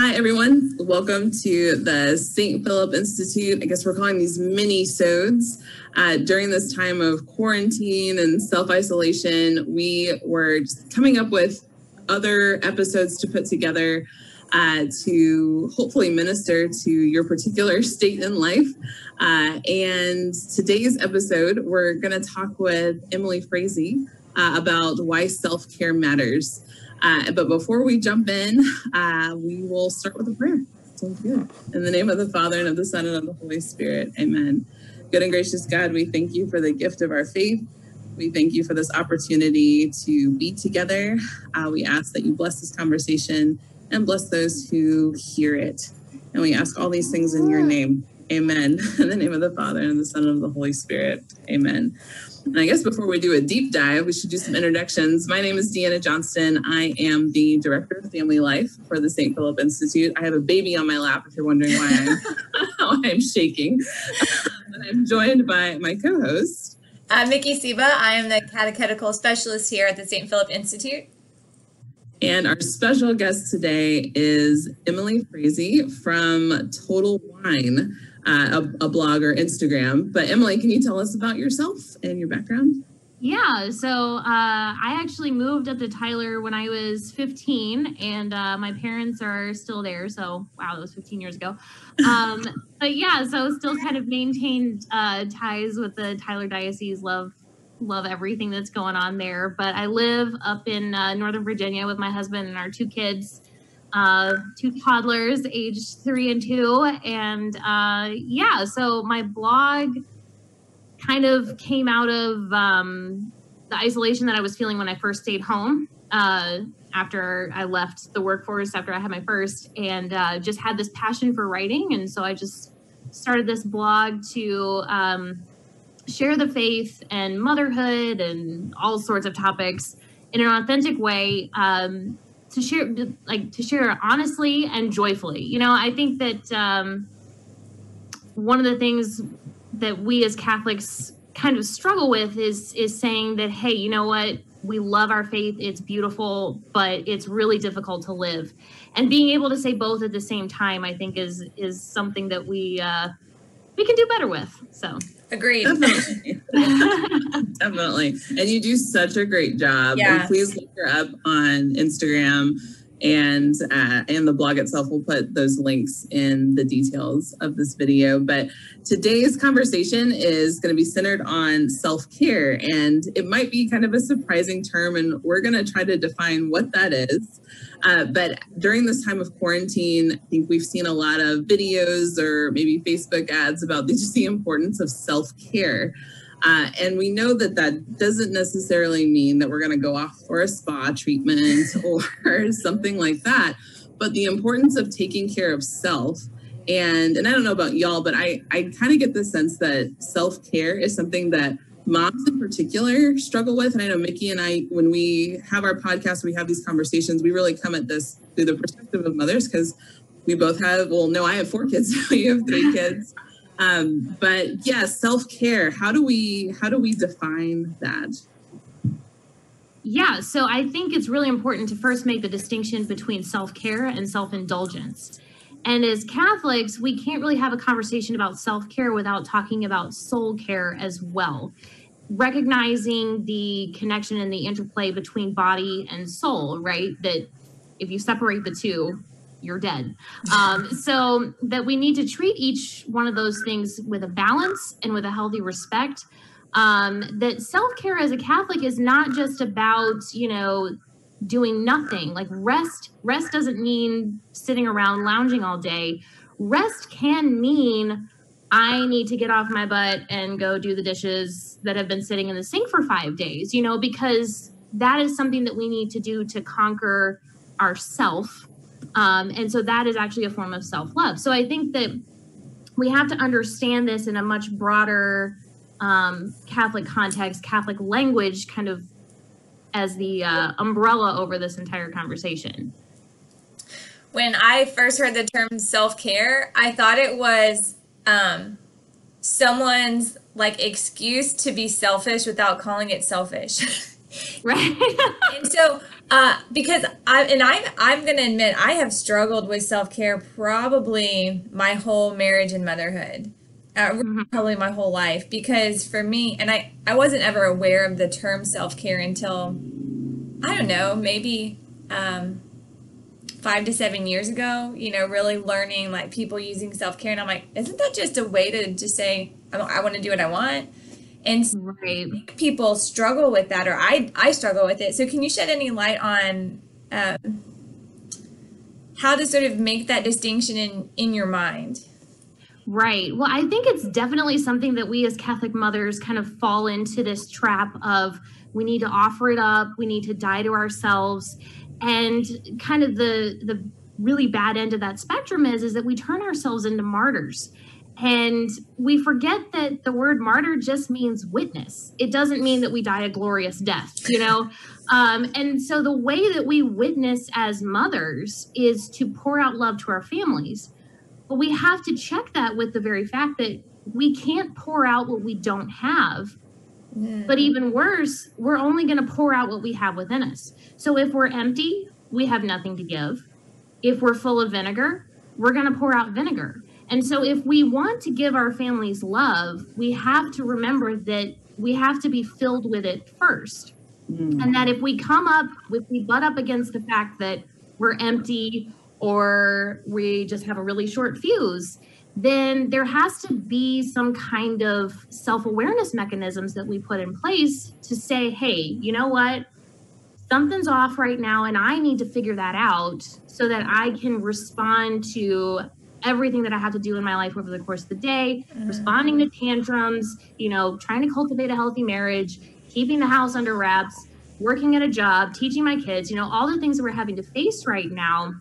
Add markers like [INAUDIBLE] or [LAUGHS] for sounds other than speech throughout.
Hi, everyone. Welcome to the St. Philip Institute. I guess we're calling these mini-sodes. Uh, during this time of quarantine and self-isolation, we were coming up with other episodes to put together uh, to hopefully minister to your particular [LAUGHS] state in life. Uh, and today's episode, we're going to talk with Emily Frazee uh, about why self-care matters. Uh, but before we jump in, uh, we will start with a prayer. In the name of the Father and of the Son and of the Holy Spirit, amen. Good and gracious God, we thank you for the gift of our faith. We thank you for this opportunity to be together. Uh, we ask that you bless this conversation and bless those who hear it. And we ask all these things in your name. Amen. [LAUGHS] In the name of the Father and of the Son and of the Holy Spirit. Amen. And I guess before we do a deep dive, we should do some introductions. My name is Deanna Johnston. I am the Director of Family Life for the St. Philip Institute. I have a baby on my lap if you're wondering why I'm, [LAUGHS] I'm shaking. and I'm joined by my co host. I'm Mickey Siba. I am the catechetical specialist here at the St. Philip Institute. And our special guest today is Emily Frazee from Total Wine uh, a, a blog or Instagram. But Emily, can you tell us about yourself and your background? Yeah, so uh, I actually moved up to Tyler when I was 15, and uh, my parents are still there. So, wow, that was 15 years ago. Um, [LAUGHS] but yeah, so still kind of maintained uh, ties with the Tyler Diocese. Love, love everything that's going on there. But I live up in uh, Northern Virginia with my husband and our two kids uh, two toddlers, aged three and two. And uh, yeah, so my blog kind of came out of um, the isolation that I was feeling when I first stayed home uh, after I left the workforce, after I had my first, and uh, just had this passion for writing. And so I just started this blog to um, share the faith and motherhood and all sorts of topics in an authentic way. Um, to share like to share honestly and joyfully. You know i think that um, one of the things that we as catholics kind of struggle with is is saying that hey you know what? We love our faith. It's beautiful but it's really difficult to live. And being able to say both at the same time i think is is something that we uh we can do better with so Agreed. Definitely. [LAUGHS] Definitely. And you do such a great job. Yeah. And please look her up on Instagram and uh, and the blog itself will put those links in the details of this video but today's conversation is going to be centered on self-care and it might be kind of a surprising term and we're going to try to define what that is uh, but during this time of quarantine, I think we've seen a lot of videos or maybe Facebook ads about [LAUGHS] the, just the importance of self care. Uh, and we know that that doesn't necessarily mean that we're going to go off for a spa treatment [LAUGHS] or something like that, but the importance of taking care of self. And, and I don't know about y'all, but I, I kind of get the sense that self care is something that moms in particular struggle with. And I know Mickey and I, when we have our podcast, we have these conversations, we really come at this through the perspective of mothers because we both have, well, no, I have four kids, [LAUGHS] you have three [LAUGHS] kids. Um, but yes, yeah, self-care, how do we, how do we define that? Yeah, so I think it's really important to first make the distinction between self-care and self-indulgence. And as Catholics, we can't really have a conversation about self care without talking about soul care as well recognizing the connection and the interplay between body and soul, right? That if you separate the two, you're dead. [LAUGHS] Um, so that we need to treat each one of those things with a balance and with a healthy respect. Um, that self care as a Catholic is not just about, you know, doing nothing. Like rest, rest doesn't mean sitting around lounging all day. Rest can mean I need to get off my butt and go do the dishes that have been sitting in the sink for five days, you know, because that is something that we need to do to conquer ourself. Um, and so that is actually a form of self love. So I think that we have to understand this in a much broader um, Catholic context, Catholic language kind of as the uh, umbrella over this entire conversation. When I first heard the term self care, I thought it was um, someone's like excuse to be selfish without calling it selfish. [LAUGHS] right and so uh, because i and I'm i'm gonna admit i have struggled with self-care probably my whole marriage and motherhood uh, Mm-hmm. probably my whole life because for me and i i wasn't ever aware of the term self-care until i don't know maybe um five to seven years ago you know really learning like people using self-care. And i'm like isn't that just a way to just say i, I want to do what i want? And right. people struggle with that or i i struggle with it. So can you shed any light on um, how to sort of make that distinction in in your mind Right. Well, I think it's definitely something that we as Catholic mothers kind of fall into this trap of we need to offer it up, we need to die to ourselves. And kind of the the really bad end of that spectrum is is that we turn ourselves into martyrs. And we forget that the word martyr just means witness. It doesn't mean that we die a glorious death, you know? [LAUGHS] Um, and so the way that we witness as mothers is to pour out love to our families. But we have to check that with the very fact that we can't pour out what we don't have. But even worse, we're only going to pour out what we have within us. So if we're empty, we have nothing to give. If we're full of vinegar, we're going to pour out vinegar. And so if we want to give our families love, we have to remember that we have to be filled with it first. Mm. And that if we come up, if we butt up against the fact that we're empty or we just have a really short fuse, then there has to be some kind of self awareness mechanisms that we put in place to say, hey, you know what? Something's off right now, and I need to figure that out so that I can respond to everything that I have to do in my life over the course of the day, responding to tantrums, you know, trying to cultivate a healthy marriage, keeping the house under wraps, working at a job, teaching my kids, you know, all the things that we're having to face right now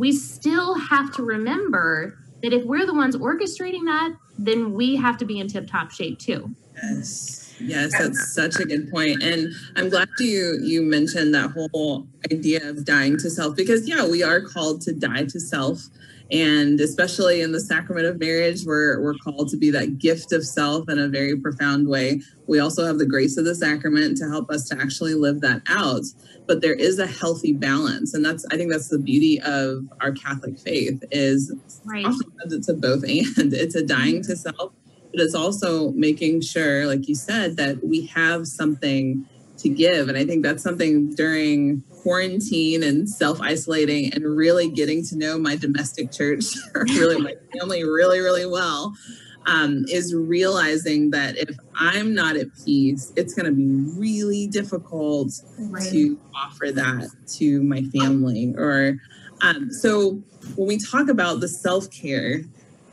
we still have to remember that if we're the ones orchestrating that, then we have to be in tip top shape too. Yes. Yes, that's such a good point. And I'm glad you you mentioned that whole idea of dying to self because yeah, we are called to die to self. And especially in the sacrament of marriage, we're, we're called to be that gift of self in a very profound way. We also have the grace of the sacrament to help us to actually live that out. But there is a healthy balance. And that's, I think that's the beauty of our Catholic faith is Right. oftentimes it's a both and [LAUGHS] it's a dying to self, but it's also making sure, like you said, that we have something to give. And I think that's something during quarantine and self isolating and really getting to know my domestic church, [LAUGHS] really my family, really, really well. Um, is realizing that if I'm not at peace, it's going to be really difficult to offer that to my family. Or um, so when we talk about the self care,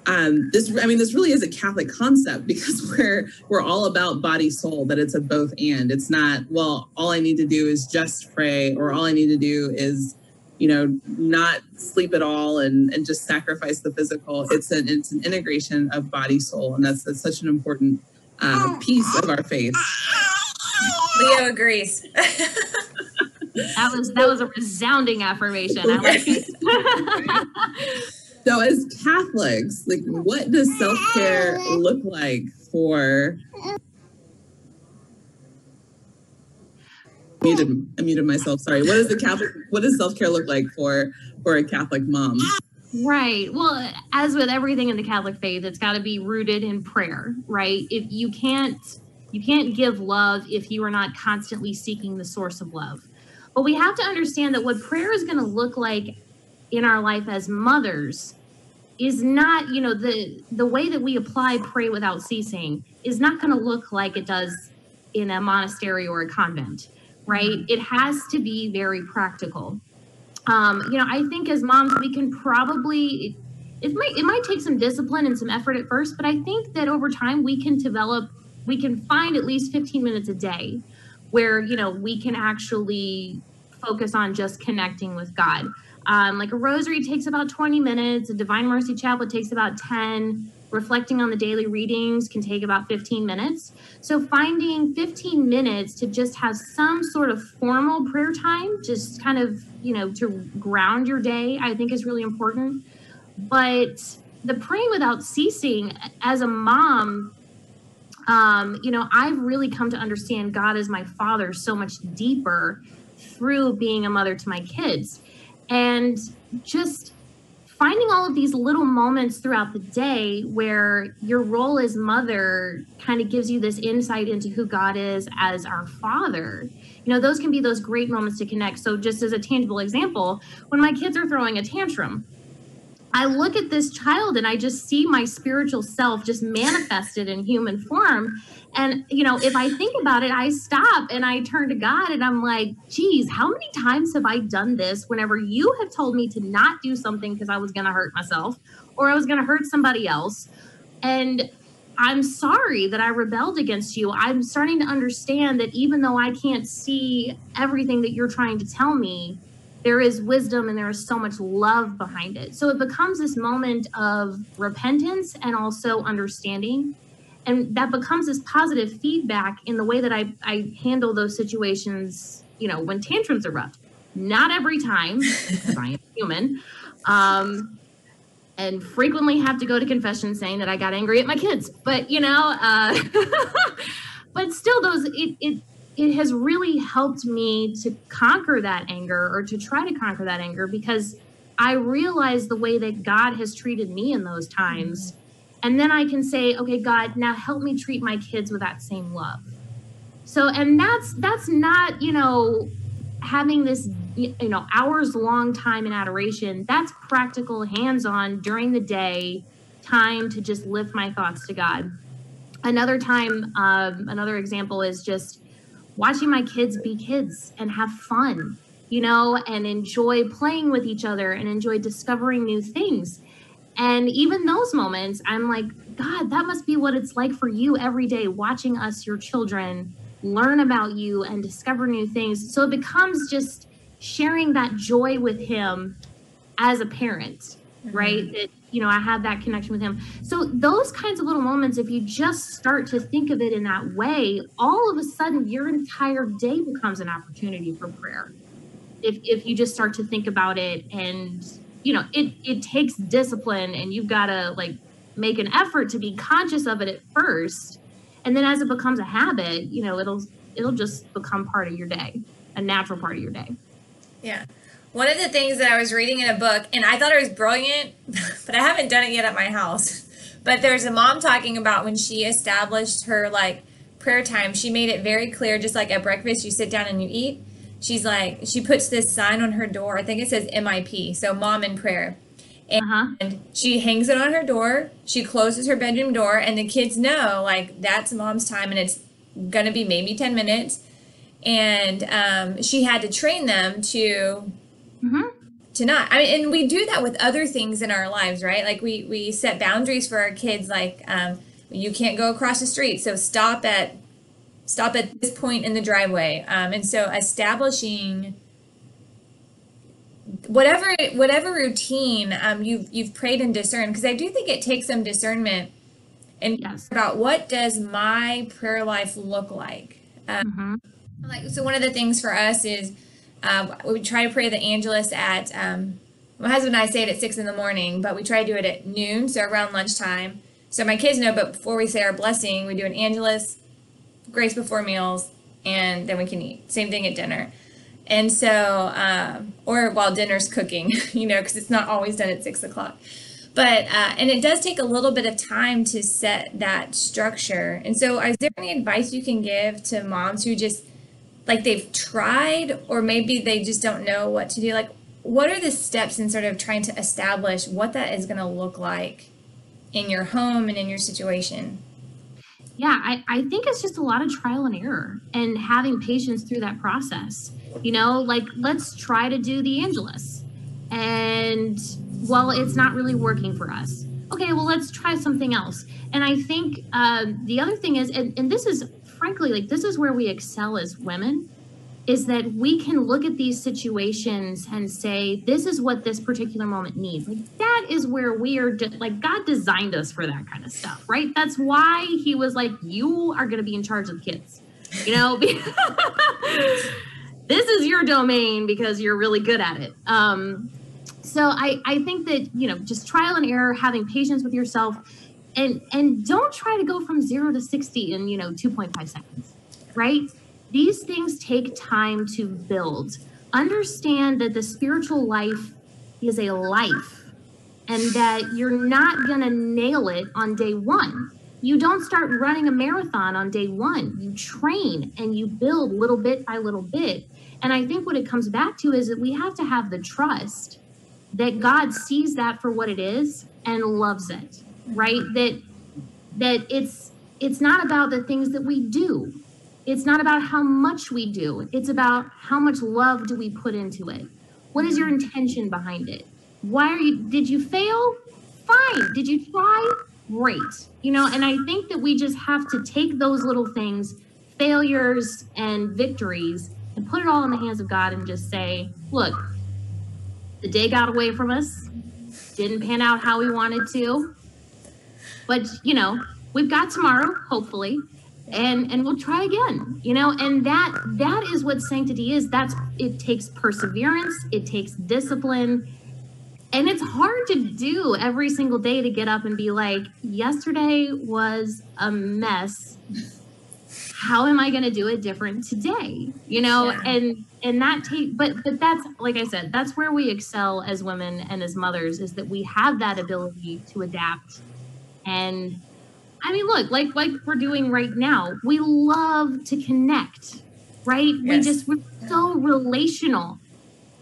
um, this I mean this really is a Catholic concept because [LAUGHS] we're we're all about body soul that it's a both and it's not well all I need to do is just pray or all I need to do is you know not sleep at all and and just sacrifice the physical it's an it's an integration of body soul and that's, that's such an important uh, piece of our faith leo agrees [LAUGHS] That was that was a resounding affirmation. I like it. [LAUGHS] so as Catholics like what does self-care look like for muted, I muted myself. Sorry. What does the Catholic? What does self care look like for for a Catholic mom? Right. Well, as with everything in the Catholic faith, it's got to be rooted in prayer, right? If you can't you can't give love if you are not constantly seeking the source of love. But we have to understand that what prayer is going to look like in our life as mothers is not, you know, the the way that we apply pray without ceasing is not going to look like it does in a monastery or a convent, right? It has to be very practical um, you know, I think as moms, we can probably it, it might it might take some discipline and some effort at first, but I think that over time we can develop we can find at least 15 minutes a day where you know we can actually focus on just connecting with God. Um, like a rosary takes about 20 minutes, a Divine Mercy Chaplet takes about 10. Reflecting on the daily readings can take about 15 minutes. So, finding 15 minutes to just have some sort of formal prayer time, just kind of, you know, to ground your day, I think is really important. But the praying without ceasing, as a mom, um, you know, I've really come to understand God as my father so much deeper through being a mother to my kids. And just finding all of these little moments throughout the day where your role as mother kind of gives you this insight into who God is as our father. You know, those can be those great moments to connect. So, just as a tangible example, when my kids are throwing a tantrum, I look at this child and I just see my spiritual self just manifested in human form. And, you know, if I think about it, I stop and I turn to God and I'm like, geez, how many times have I done this whenever you have told me to not do something because I was going to hurt myself or I was going to hurt somebody else? And I'm sorry that I rebelled against you. I'm starting to understand that even though I can't see everything that you're trying to tell me, there is wisdom and there is so much love behind it. So it becomes this moment of repentance and also understanding. And that becomes this positive feedback in the way that I, I handle those situations, you know, when tantrums erupt. Not every time, because I am human. Um, and frequently have to go to confession saying that I got angry at my kids. But, you know, uh, [LAUGHS] but still, those, it, it, it has really helped me to conquer that anger or to try to conquer that anger because I realize the way that God has treated me in those times. And then I can say, okay, God, now help me treat my kids with that same love. So, and that's, that's not, you know, having this, you know, hours long time in adoration. That's practical, hands on during the day time to just lift my thoughts to God. Another time, um, another example is just, watching my kids be kids and have fun, you know, and enjoy playing with each other and enjoy discovering new things. And even those moments, I'm like, God, that must be what it's like for you every day, watching us, your children, learn about you and discover new things. So it becomes just sharing that joy with him as a parent, mm-hmm. right? That you know, I had that connection with him. So those kinds of little moments, if you just start to think of it in that way, all of a sudden your entire day becomes an opportunity for prayer. If if you just start to think about it and you know, it it takes discipline and you've got to like make an effort to be conscious of it at first. And then as it becomes a habit, you know, it'll it'll just become part of your day, a natural part of your day. Yeah. One of the things that I was reading in a book, and I thought it was brilliant, [LAUGHS] but I haven't done it yet at my house. [LAUGHS] But there's a mom talking about when she established her like prayer time, she made it very clear, just like at breakfast, you sit down and you eat. She's like, she puts this sign on her door. I think it says MIP, so mom in prayer. And uh-huh. she hangs it on her door. She closes her bedroom door, and the kids know like that's mom's time, and it's gonna be maybe 10 minutes. And um, she had to train them to Mm-hmm. To not, I mean, and we do that with other things in our lives, right? Like we we set boundaries for our kids, like um, you can't go across the street, so stop at stop at this point in the driveway. Um, and so establishing whatever whatever routine um, you've you've prayed and discerned, because I do think it takes some discernment and yes. about what does my prayer life look like. Um, mm-hmm. Like so, one of the things for us is uh, we try to pray the Angelus at, um, my husband and I say it at six in the morning, but we try to do it at noon, so around lunchtime. So my kids know, but before we say our blessing, we do an Angelus, grace before meals, and then we can eat. Same thing at dinner. And so, um, or while dinner's cooking, [LAUGHS] you know, because it's not always done at six o'clock. But, uh, and it does take a little bit of time to set that structure. And so, is there any advice you can give to moms who just like they've tried or maybe they just don't know what to do. Like what are the steps in sort of trying to establish what that is going to look like in your home and in your situation? Yeah I, I think it's just a lot of trial and error and having patience through that process you know? Like let's try to do the angelus and well it's not really working for us okay well let's try something else. And i think uh, the other thing is and, and this is frankly, like this is where we excel as women is that we can look at these situations and say, this is what this particular moment needs. Like, that is where we are, de- like, God designed us for that kind of stuff, right? That's why He was like, you are going to be in charge of the kids, you know? [LAUGHS] this is your domain because you're really good at it. Um, so I, I think that, you know, just trial and error, having patience with yourself, and and don't try to go from 0 to 60 in, you know, 2.5 seconds. Right? These things take time to build. Understand that the spiritual life is a life and that you're not going to nail it on day 1 you don't start running a marathon on day one. You train and you build little bit by little bit. And I think what it comes back to is that we have to have the trust that God sees that for what it is and loves it, right? That that it's it's not about the things that we do. It's not about how much we do. It's about how much love do we put into it. What is your intention behind it? Why are you did you fail? Fine. Did you try? Great. You know, and I think that we just have to take those little things, failures and victories, and put it all in the hands of God and just say, look, the day got away from us, didn't pan out how we wanted to. But, you know, we've got tomorrow, hopefully, and and we'll try again you know and that that is what sanctity is that's it takes perseverance it takes discipline and it's hard to do every single day to get up and be like yesterday was a mess how am I going to do it different today? You know, yeah. and and that take but but that's like I said, that's where we excel as women and as mothers is that we have that ability to adapt. And I mean, look, like like we're doing right now, we love to connect, right? Yes. We just we're so relational.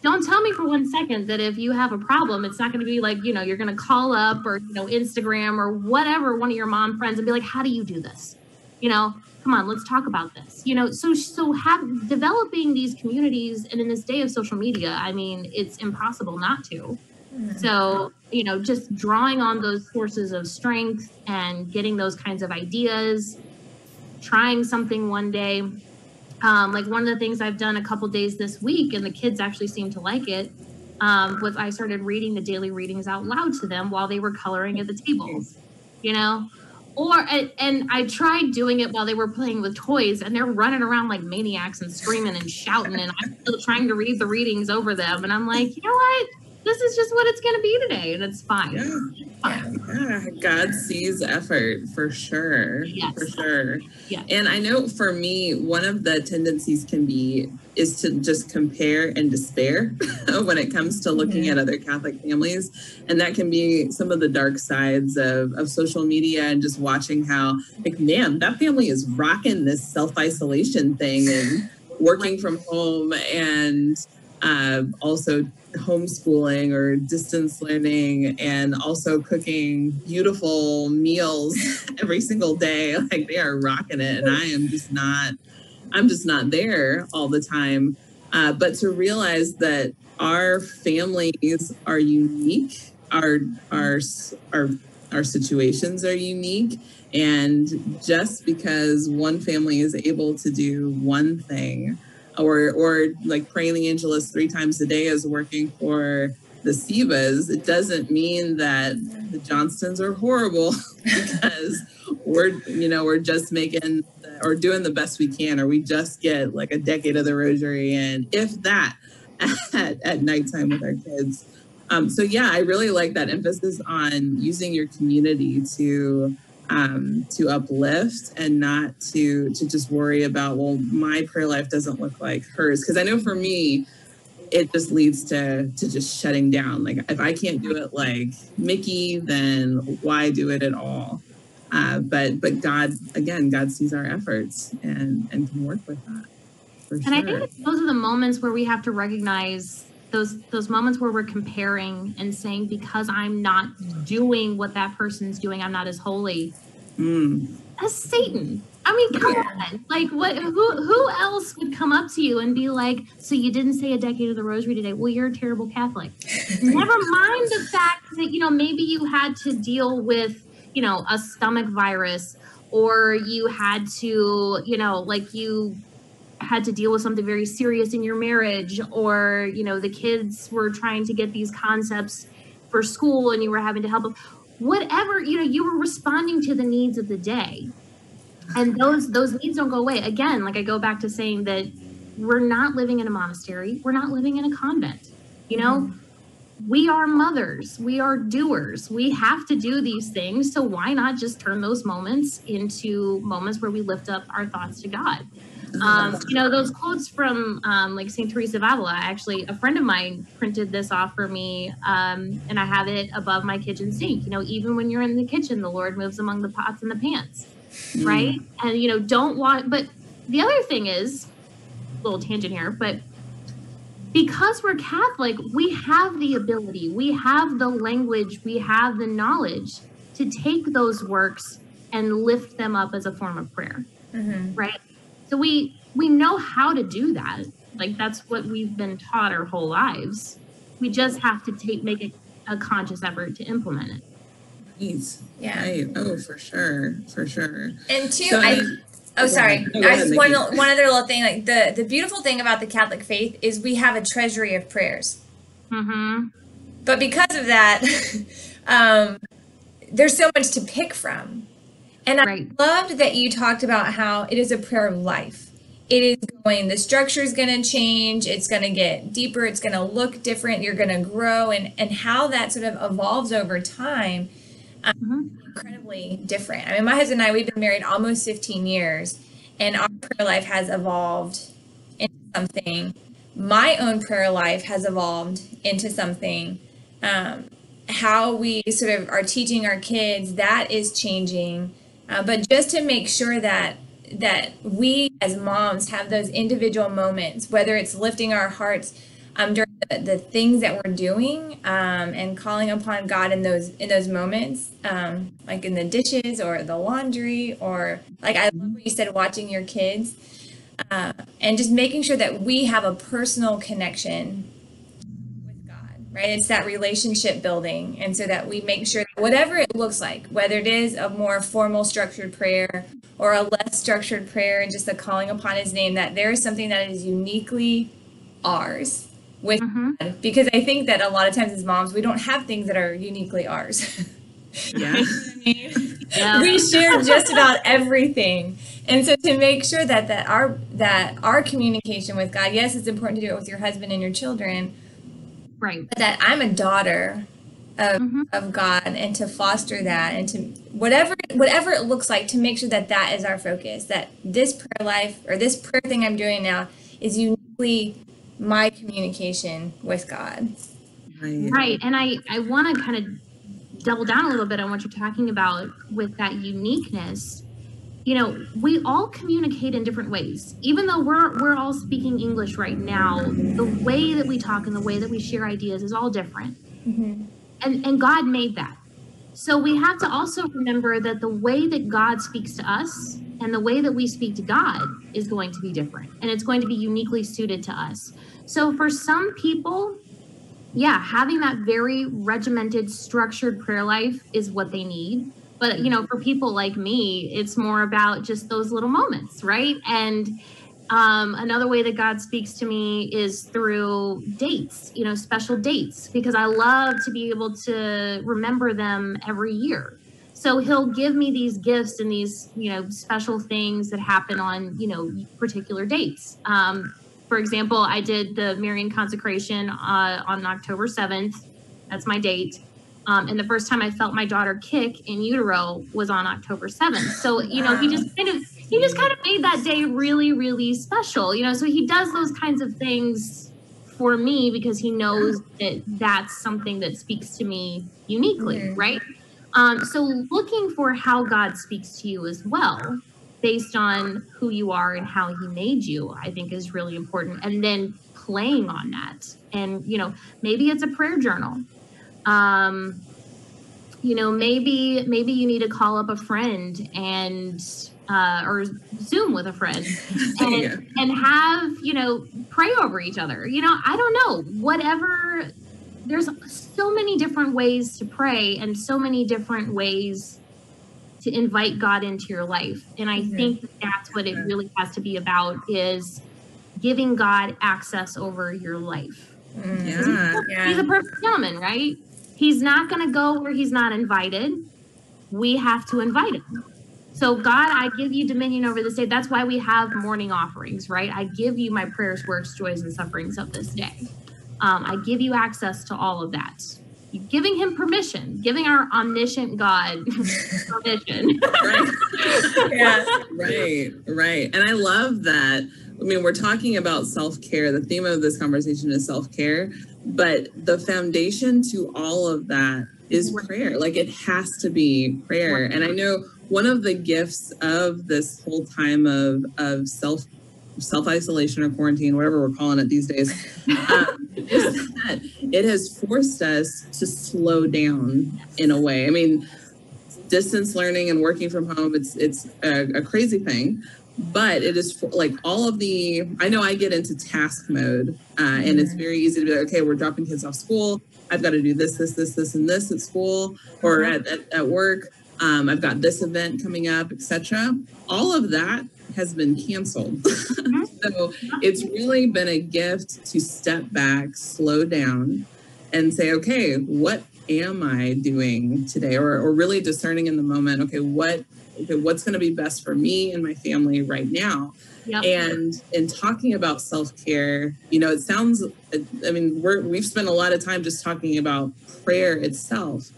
Don't tell me for one second that if you have a problem, it's not going to be like, you know, you're going to call up or, you know, Instagram or whatever, one of your mom friends and be like, how do you do this? You know, come on let's talk about this you know so so have developing these communities and in this day of social media i mean it's impossible not to so you know just drawing on those sources of strength and getting those kinds of ideas trying something one day. Um, like one of the things i've done a couple days this week and the kids actually seem to like it um, was i started reading the daily readings out loud to them while they were coloring at the tables you know? Or and I tried doing it while they were playing with toys, and they're running around like maniacs and screaming and shouting, and I'm still trying to read the readings over them, and I'm like, you know what? This is just what it's going to be today, and it's fine. Yeah. fine. yeah. God sees effort for sure. Yes. For sure. Yeah. And I know for me, one of the tendencies can be is to just compare and despair [LAUGHS] when it comes to looking mm-hmm. at other Catholic families. And that can be some of the dark sides of, of social media and just watching how, like, man, that family is rocking this self isolation thing and working from home and uh, also homeschooling or distance learning and also cooking beautiful meals [LAUGHS] every single day. Like, they are rocking it. And I am just not I'm just not there all the time. Uh, but to realize that our families are unique, our our our our situations are unique, and just because one family is able to do one thing, or or like praying the Angelus three times a day is working for the Sivas, it doesn't mean that the Johnstons are horrible [LAUGHS] because we're you know we're just making or doing the best we can, or we just get like a decade of the rosary and if that [LAUGHS] at, at nighttime with our kids. Um, so yeah, I really like that emphasis on using your community to um, to uplift and not to to just worry about well my prayer life doesn't look like hers because I know for me it just leads to to just shutting down like if I can't do it like Mickey then why do it at all uh, but but God again, God sees our efforts and and can work with that. and sure. I think those are the moments where we have to recognize those those moments where we're comparing and saying because I'm not doing what that person's doing, I'm not as holy. Mm. That's Satan. I mean, come yeah. on. Like, what? Who? Who else would come up to you and be like, "So you didn't say a decade of the Rosary today? Well, you're a terrible Catholic." [LAUGHS] Never mind the fact that you know maybe you had to deal with you know, a stomach virus or you had to, you know, like you had to deal with something very serious in your marriage or, you know, the kids were trying to get these concepts for school and you were having to help them. Whatever, you know, you were responding to the needs of the day. And those those needs don't go away. Again, like I go back to saying that we're not living in a monastery. We're not living in a convent. You know, mm-hmm we are mothers, we are doers, we have to do these things. So why not just turn those moments into moments where we lift up our thoughts to God? Um, you know, those quotes from um, like St. Teresa of Avila, actually, a friend of mine printed this off for me, um, and I have it above my kitchen sink. You know, even when you're in the kitchen, the Lord moves among the pots and the pans, mm. right? And, you know, don't want, but the other thing is, little tangent here, but because we're Catholic, we have the ability, we have the language, we have the knowledge to take those works and lift them up as a form of prayer, mm-hmm. right? So we we know how to do that. Like that's what we've been taught our whole lives. We just have to take make a, a conscious effort to implement it. Yes. Yeah. Right. Oh, for sure, for sure. And two, so, I Oh, sorry. Oh, I just one one other little thing. Like the the beautiful thing about the Catholic faith is we have a treasury of prayers. Mm-hmm. But because of that, [LAUGHS] um, there's so much to pick from. And right. I loved that you talked about how it is a prayer of life. It is going, the structure is going to change. It's going to get deeper. It's going to look different. You're going to grow. And, and how that sort of evolves over time mm-hmm. incredibly different. I mean, my husband and I, we've been married almost 15 years, and our prayer life has evolved into something. My own prayer life has evolved into something. Um, how we sort of are teaching our kids, that is changing. Uh, but just to make sure that that we as moms have those individual moments, whether it's lifting our hearts um, during the, the, things that we're doing um, and calling upon God in those in those moments, um, like in the dishes or the laundry, or like I love what you said, watching your kids, uh, and just making sure that we have a personal connection. Right, it's that relationship building, and so that we make sure that whatever it looks like, whether it is a more formal, structured prayer or a less structured prayer and just a calling upon His name, that there is something that is uniquely ours with mm-hmm. because I think that a lot of times as moms we don't have things that are uniquely ours. Yeah. [LAUGHS] yeah. We share just about everything. And so to make sure that that our that our communication with God, yes, it's important to do it with your husband and your children. Right. But that I'm a daughter of, mm-hmm. of God and to foster that and to whatever whatever it looks like to make sure that that is our focus that this prayer life or this prayer thing I'm doing now is uniquely my communication with God. Right. And I, I want to kind of double down a little bit on what you're talking about with that uniqueness. You know, we all communicate in different ways. Even though we're we're all speaking English right now, the way that we talk and the way that we share ideas is all different. Mm-hmm. And and God made that. So we have to also remember that the way that God speaks to us and the way that we speak to God is going to be different and it's going to be uniquely suited to us. So for some people, yeah, having that very regimented, structured prayer life is what they need. But, you know, for people like me, it's more about just those little moments, right? And um, another way that God speaks to me is through dates, you know, special dates, because I love to be able to remember them every year. So he'll give me these gifts and these, you know, special things that happen on, you know, particular dates. Um, for example, I did the Marian consecration uh, on October 7th. That's my date. Um, and the first time I felt my daughter kick in utero was on October 7th. So, you know, he just kind of he just kind of made that day really, really special. You know, so he does those kinds of things for me because he knows that that's something that speaks to me uniquely, mm-hmm. right? Um, so looking for how God speaks to you as well based on who you are and how he made you, I think is really important. And then playing on that. And, you know, maybe it's a prayer journal. Um, you know, maybe maybe you need to call up a friend and uh, or Zoom with a friend [LAUGHS] and, and have, you know, pray over each other. You know, I don't know, whatever. There's so many different ways to pray and so many different ways to invite God into your life. And I mm-hmm. think that's what it really has to be about is giving God access over your life. Mm-hmm. Yeah. He's, yeah. he's a perfect gentleman, right? He's not going to go where he's not invited. We have to invite him. So, God, I give you dominion over this day. That's why we have morning offerings, right? I give you my prayers, works, joys, and sufferings of this day. Um, I give you access to all of that. Giving him permission, giving our omniscient God [LAUGHS] permission. right. Yeah. [LAUGHS] right, right. And I love that. I mean, we're talking about self care. The theme of this conversation is self care, but the foundation to all of that is prayer. Like it has to be prayer. And I know one of the gifts of this whole time of of self self isolation or quarantine, whatever we're calling it these days, um, is that it has forced us to slow down in a way. I mean, distance learning and working from home, it's it's a, a crazy thing, but it is for, like all of the. I know I get into task mode, uh, and it's very easy to be like, okay, we're dropping kids off school. I've got to do this, this, this, this, and this at school or at, at, at work. Um, I've got this event coming up, etc. All of that has been canceled. [LAUGHS] so it's really been a gift to step back, slow down, and say, okay, what am I doing today? Or, or really discerning in the moment, okay, what okay, what's going to be best for me and my family right now? Yep. And in talking about self-care, you know, it sounds I mean, we're we've spent a lot of time just talking about prayer itself.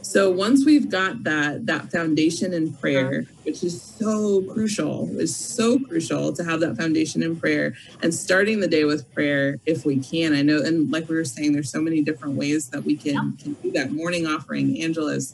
So once we've got that that foundation in prayer, which is so crucial, is so crucial to have that foundation in prayer and starting the day with prayer if we can. I know, and like we were saying, there's so many different ways that we can, can do that. Morning offering, Angelus,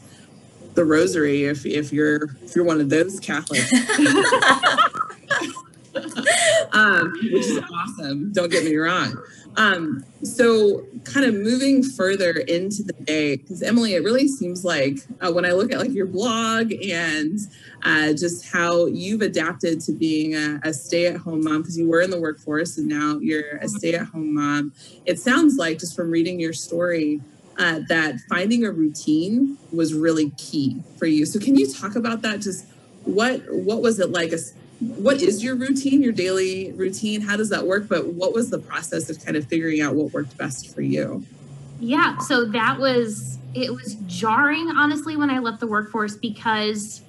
the rosary, if if you're if you're one of those Catholics. [LAUGHS] [LAUGHS] um, which is awesome. Don't get me wrong. Um, so, kind of moving further into the day, because Emily, it really seems like uh, when I look at like your blog and uh, just how you've adapted to being a, a stay-at-home mom, because you were in the workforce and now you're a stay-at-home mom. It sounds like just from reading your story. Uh, that finding a routine was really key for you. So, can you talk about that? Just what what was it like what is your routine, your daily routine? How does that work? But what was the process of kind of figuring out what worked best for you? Yeah, so that was it was jarring honestly when I left the workforce because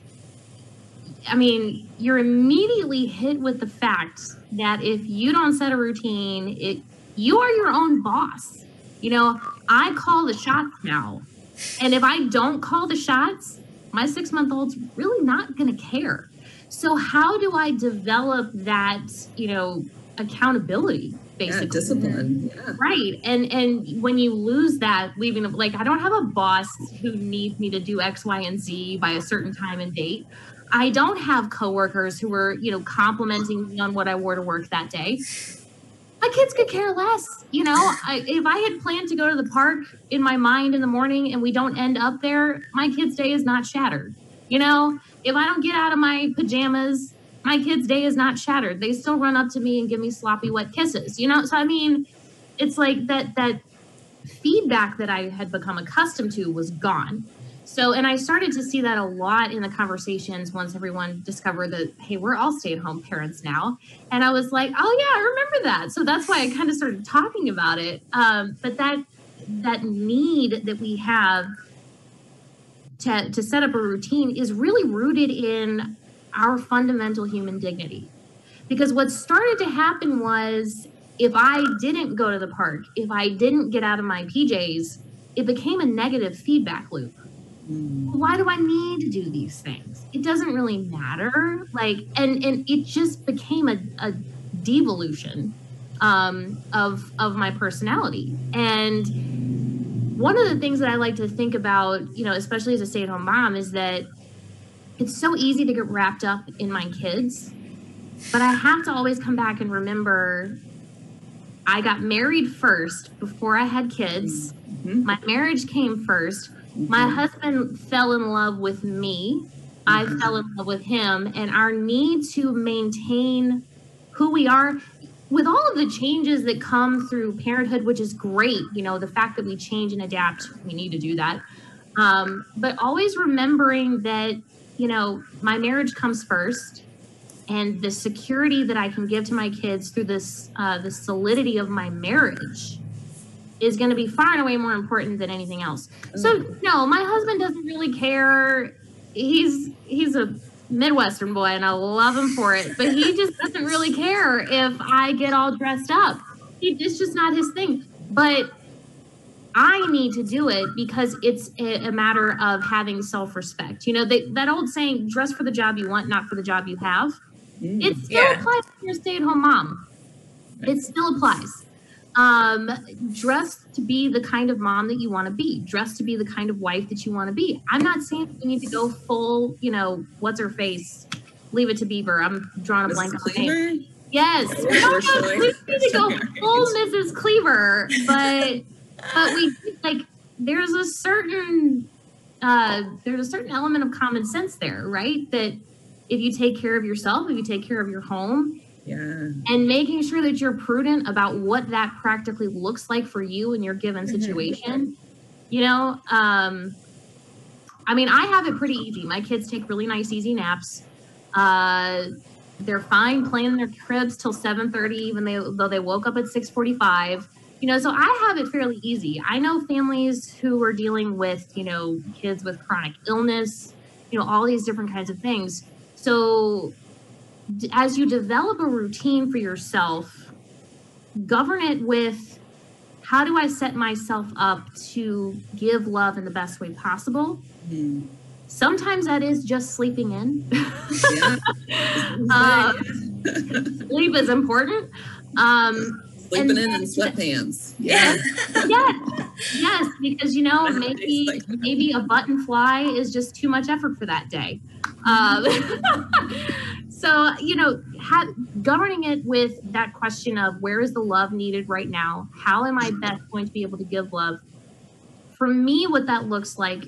I mean, you're immediately hit with the fact that if you don't set a routine, it you are your own boss. You know, I call the shots now. And if I don't call the shots, my 6-month-old's really not going to care. So how do I develop that, you know, accountability basically? Yeah, discipline. Yeah. Right. And and when you lose that, leaving like I don't have a boss who needs me to do X, Y, and Z by a certain time and date. I don't have coworkers who are, you know, complimenting me on what I wore to work that day. My kids could care less. You know, I, if I had planned to go to the park in my mind in the morning and we don't end up there, my kid's day is not shattered. You know, if I don't get out of my pajamas, my kid's day is not shattered. They still run up to me and give me sloppy wet kisses. You know, so I mean, it's like that that feedback that I had become accustomed to was gone. So, and I started to see that a lot in the conversations once everyone discovered that, hey, we're all stay at home parents now. And I was like, oh, yeah, I remember that. So that's why I kind of started talking about it. Um, but that, that need that we have to, to set up a routine is really rooted in our fundamental human dignity. Because what started to happen was if I didn't go to the park, if I didn't get out of my PJs, it became a negative feedback loop. Why do I need to do these things? It doesn't really matter. Like, and and it just became a, a devolution um, of of my personality. And one of the things that I like to think about, you know, especially as a stay at home mom, is that it's so easy to get wrapped up in my kids. But I have to always come back and remember I got married first before I had kids. Mm-hmm. My marriage came 1st mm-hmm. My husband fell in love with me. I mm-hmm. fell in love with him. And our need to maintain who we are with all of the changes that come through parenthood, which is great, you know, the fact that we change and adapt, we need to do that. Um, but always remembering that, you know, my marriage comes first and the security that I can give to my kids through this, uh, the solidity of my marriage is going to be far and away more important than anything else. So mm. no, my husband doesn't really care. He's, he's a Midwestern boy, and I love him for it. But he just doesn't really care if I get all dressed up. He, it's just not his thing. but I need to do it because it's a, a matter of having self respect. You know, they, that old saying, dress for the job you want, not for the job you have. Mm. It still Yeah. applies to you're stay at home mom. It still applies. Um, dress to be the kind of mom that you want to be. Dress to be the kind of wife that you want to be. I'm not saying you need to go full, you know, what's her face? Leave it to Beaver. I'm drawing a blank on the name. Yes. That's No, we're no, we need to go full. Mrs. Cleaver, but but we like there's a certain uh there's a certain element of common sense there, right? That if you take care of yourself, if you take care of your home, Yeah. and making sure that you're prudent about what that practically looks like for you in your given Mhm. situation. You know, um, I mean, I have it pretty easy. My kids take really nice, easy naps. Uh, they're fine playing in their cribs till 7.30 even they, though they woke up at 6.45 you know so i have it fairly easy i know families who are dealing with you know kids with chronic illness you know all these different kinds of things so as you develop a routine for yourself govern it with how do i set myself up to give love in the best way possible Mm. sometimes that is just sleeping in Yeah. [LAUGHS] Uh, [LAUGHS] sleep is important um Sleeping and in in sweatpants. Yeah. yes yes because you know That's what it maybe maybe a button fly is just too much effort for that day um, [LAUGHS] so you know governing it with that question of where is the love needed right now how am i best going to be able to give love for me what that looks like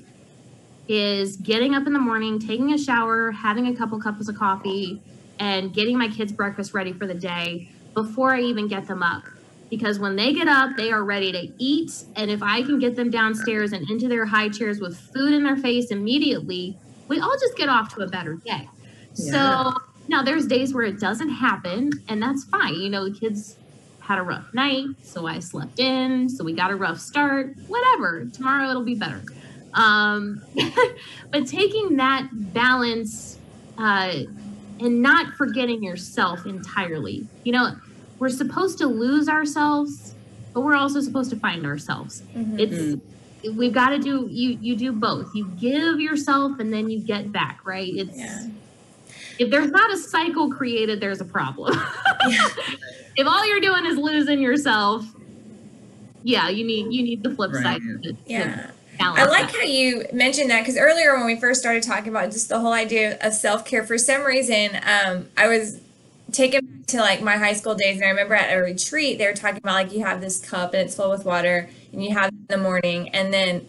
is getting up in the morning taking a shower having a couple cups of coffee and getting my kids breakfast ready for the day before i even get them up because when they get up, they are ready to eat. And if I can get them downstairs and into their high chairs with food in their face immediately, we all just get off to a better day. Yeah. So now there's days where it doesn't happen, and that's fine. You know, the kids had a rough night, so I slept in, so we got a rough start. Whatever, tomorrow it'll be better. Um, [LAUGHS] but taking that balance uh, and not forgetting yourself entirely. You know, we're supposed to lose ourselves, but we're also supposed to find ourselves. Mhm. It's we've got to do you you do both. You give yourself and then you get back, right? It's Yeah. If there's not a cycle created, there's a problem. [LAUGHS] Yeah. if all you're doing is losing yourself, yeah, you need you need the flip Right. side. to- to Yeah. balance I like that. how you mentioned that because earlier when we first started talking about just the whole idea of self care, for some reason, um, I was taken to like my high school days, and I remember at a retreat they were talking about like you have this cup and it's full with water, and you have it in the morning, and then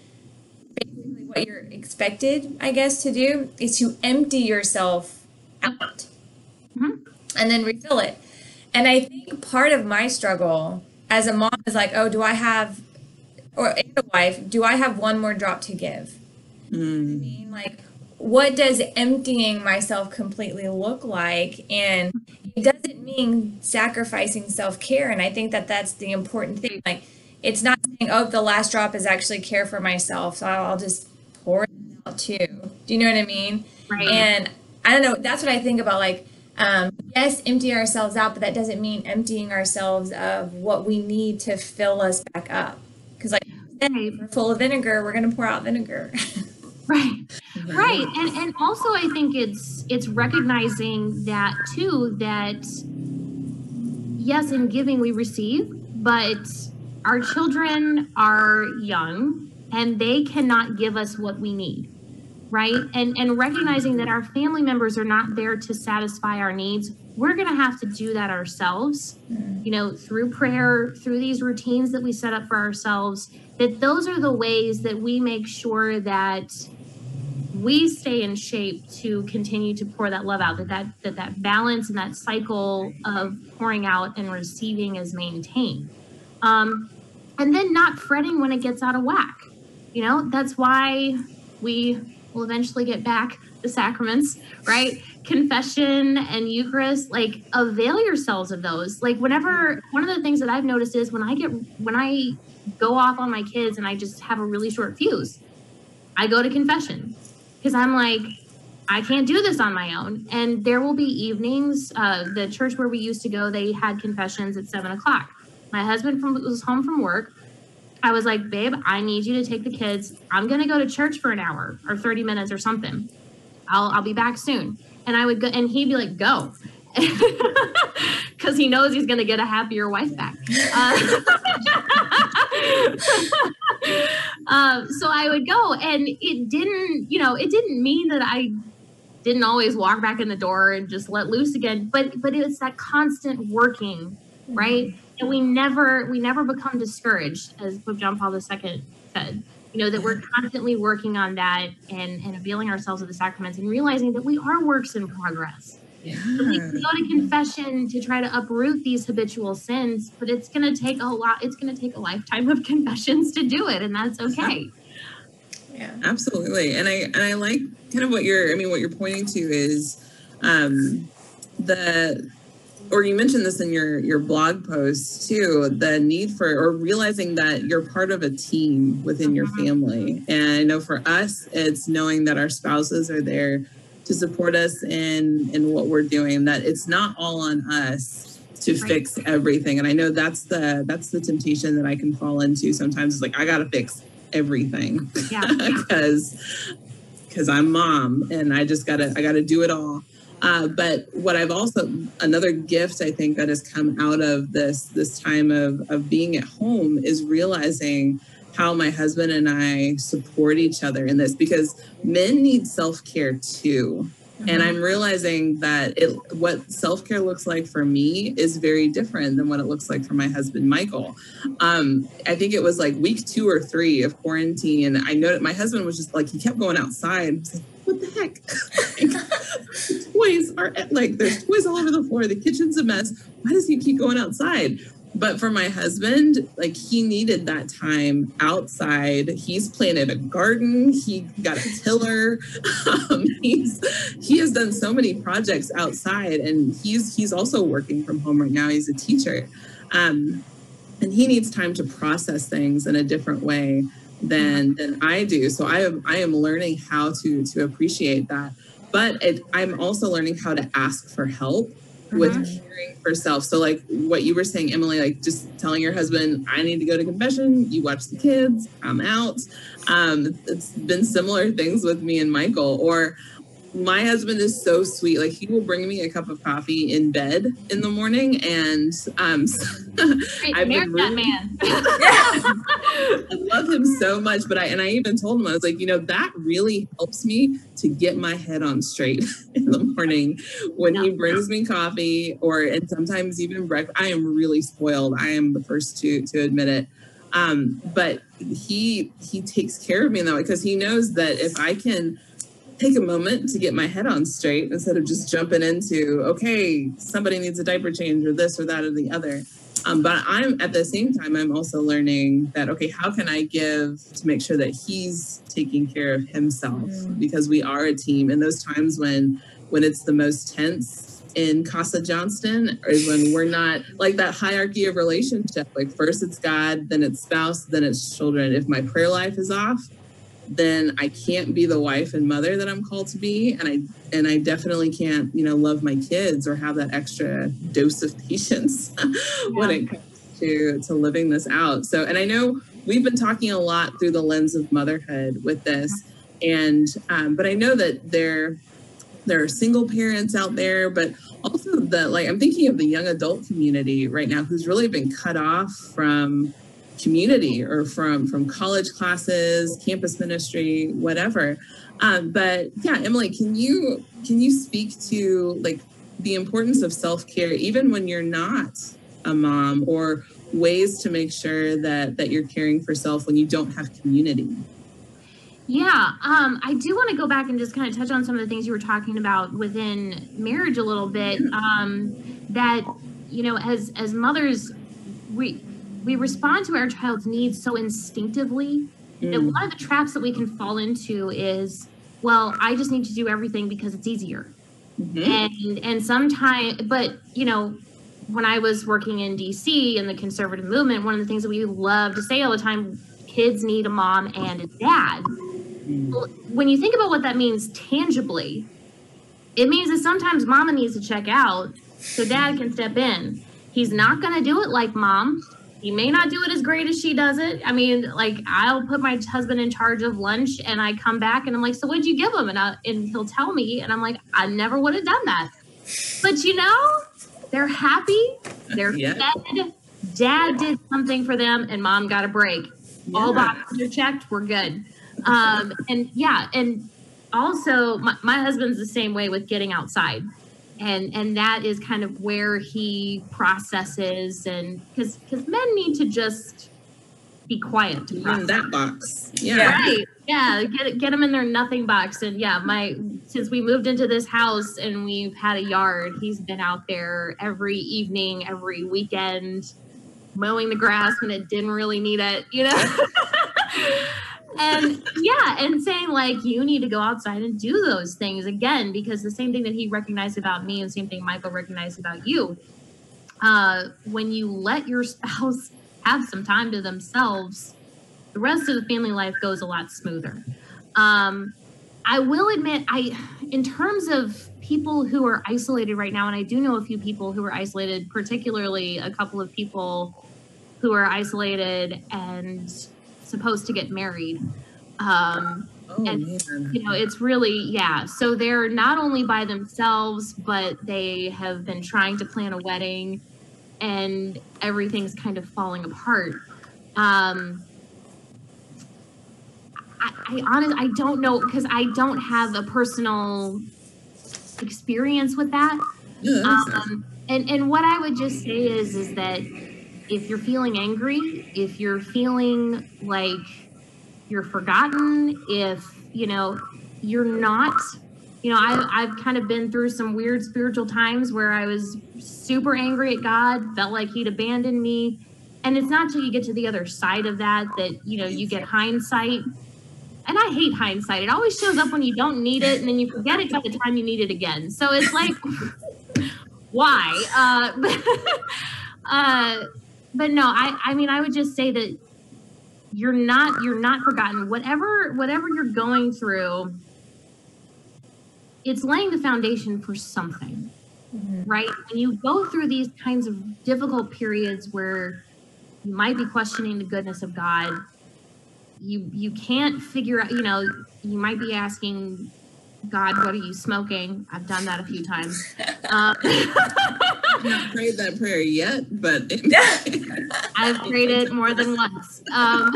basically what you're expected, I guess, to do is to empty yourself out, Mhm. and then refill it. And I think part of my struggle as a mom is like, oh, do I have or and a wife, do I have one more drop to give? Mm. mean, like, what does emptying myself completely look like? And it doesn't mean sacrificing self care. And I think that that's the important thing. Like, it's not saying, oh, the last drop is actually care for myself, so I'll just pour it out too. Do you know what I mean? Right. And I don't know. That's what I think about. Like, um, yes, empty ourselves out, but that doesn't mean emptying ourselves of what we need to fill us back up. Because, like, if we're full of vinegar, we're going to pour out vinegar. [LAUGHS] right. right and and also i think it's it's recognizing that too that yes in giving we receive but our children are young and they cannot give us what we need right? And and recognizing that our family members are not there to satisfy our needs we're going to have to do that ourselves you know through prayer through these routines that we set up for ourselves that those are the ways that we make sure that we stay in shape to continue to pour that love out that that that, that balance and that cycle of pouring out and receiving is maintained. Um, and then not fretting when it gets out of whack you know? That's why we will eventually get back the sacraments right? Confession and eucharist like avail yourselves of those. Like whenever one of the things that i've noticed is when i get when i go off on my kids and i just have a really short fuse i go to confession. Because i'm like i can't do this on my own. And there will be evenings uh, the church where we used to go they had confessions at seven o'clock. My husband from, was home from work I was like, babe, I need you to take the kids. I'm gonna go to church for an hour or 30 minutes or something. I'll I'll be back soon. And I would go and he'd be like, go. [LAUGHS] Because he knows he's gonna get a happier wife back. Uh, [LAUGHS] um, so I would go and it didn't, you know, it didn't mean that I didn't always walk back in the door and just let loose again, but but it's that constant working, right? And we never we never become discouraged, as Pope John Paul II said. You know, that we're constantly working on that and, and availing ourselves of the sacraments and realizing that we are works in progress. Yeah. We can go to confession to try to uproot these habitual sins, but it's going to take a lot. It's going to take a lifetime of [LAUGHS] confessions to do it, and that's okay. Yeah. Absolutely. And I and I like kind of what you're I mean what you're pointing to is um the or you mentioned this in your your blog post too the need for or realizing that you're part of a team within your Mhm. family and i know for us it's knowing that our spouses are there to support us in in what we're doing that it's not all on us to Right. fix everything and i know that's the that's the temptation that i can fall into sometimes it's like i gotta fix everything Yeah. [LAUGHS] because because I'm mom and I just gotta I gotta do it all. Uh, but what I've also another gift I think that has come out of this this time of of being at home is realizing how my husband and I support each other in this because men need self care too. And I'm realizing that it what self care looks like for me is very different than what it looks like for my husband Michael. Um, I think it was like week two or three of quarantine. I know that my husband was just like he kept going outside. Like, what the heck? toys are like there's toys all over the floor. The kitchen's a mess. Why does he keep going outside? But for my husband, like he needed that time outside. He's planted a garden. He got a tiller. [LAUGHS] Um, he's he has done so many projects outside, and he's he's also working from home right now. He's a teacher, um, and he needs time to process things in a different way than than I do. So I am I am learning how to to appreciate that. But it, I'm also learning how to ask for help with caring for self. So like what you were saying, Emily, like just telling your husband, I need to go to confession, you watch the kids, I'm out. Um, it's been similar things with me and Michael. Or my husband is so sweet. Like he will bring me a cup of coffee in bed in the morning. And um [LAUGHS] I've been that man. [LAUGHS] I love him so much, but I and I even told him I was like, you know, that really helps me to get my head on straight [LAUGHS] in the morning when he brings me coffee or and sometimes even breakfast. I am really spoiled. I am the first to to admit it. Um, but he he takes care of me in that way because he knows that if I can take a moment to get my head on straight instead of just jumping into okay somebody needs a diaper change or this or that or the other. Um, but i'm at the same time i'm also learning that okay how can i give to make sure that he's taking care of himself? Mm. because we are a team and those times when when it's the most tense in casa johnston is when we're not like that hierarchy of relationship. Like first it's god then it's spouse then it's children. If my prayer life is off then I can't be the wife and mother that I'm called to be, and I and I definitely can't, you know, love my kids or have that extra dose of [LAUGHS] patience when it comes to to living this out. So, and I know we've been talking a lot through the lens of motherhood with this, and um, but I know that there there are single parents out there, but also the like I'm thinking of the young adult community right now who's really been cut off from community or from from college classes campus ministry whatever. Um, but yeah emily can you can you speak to like the importance of self-care even when you're not a mom or ways to make sure that that you're caring for self when you don't have community? Yeah, um, I do want to go back and just kind of touch on some of the things you were talking about within marriage a little bit. Um, that you know, as as mothers, we we respond to our child's needs so instinctively. Mm, one of the traps that we can fall into is, well, I just need to do everything because it's easier. mhm. and and sometimes but you know when i was working in dc in the conservative movement one of the things that we love to say all the time kids need a mom and a dad Mm. Well, when you think about what that means tangibly it means that sometimes mama needs to check out so dad can step in he's not going to do it like mom he may not do it as great as she does it. I mean, like I'll put my husband in charge of lunch and I come back and I'm like, so what'd you give him? And, I, and he'll tell me. And I'm like, I never would have done that. But you know, they're happy. They're Yeah. fed. Dad did something for them and mom got a break. All boxes are checked. We're good. Um, and yeah. And also my, my husband's the same way with getting outside and and that is kind of where he processes and because because men need to just be quiet to in that box. Yeah. Yeah. right yeah get get them in their nothing box and yeah my since we moved into this house and we've had a yard he's been out there every evening every weekend mowing the grass when it didn't really need it you know [LAUGHS] and yeah and saying like you need to go outside and do those things again because the same thing that he recognized about me and same thing michael recognized about you uh, when you let your [LAUGHS] spouse have some time to themselves the rest of the family life goes a lot smoother. Um, i will admit i in terms of people who are isolated right now and i do know a few people who are isolated particularly a couple of people who are isolated and supposed to get married um, Oh And- man. you know it's really yeah so they're not only by themselves but they have been trying to plan a wedding and everything's kind of falling apart um i, I honestly i don't know because i don't have a personal experience with that Yeah, that makes sense. um, and and what I would just say is is that if you're feeling angry, if you're feeling like you're forgotten, if you know you're not, you know, I I've kind of been through some weird spiritual times where I was super angry at God, felt like He'd abandoned me, and it's not till you get to the other side of that that you know you get hindsight. And I hate hindsight. It always shows up when you don't need it, and then you forget it by the time you need it again. So it's like [LAUGHS] why uh [LAUGHS] uh but no i i mean i would just say that you're not you're not forgotten. Whatever whatever you're going through it's laying the foundation for something mm-hmm. right? When you go through these kinds of difficult periods where you might be questioning the goodness of god. You you can't figure out you know you might be asking god what are you smoking i've done that a few times um, [LAUGHS] I've not prayed that prayer yet, but [LAUGHS] I've prayed it more than once. Um, [LAUGHS]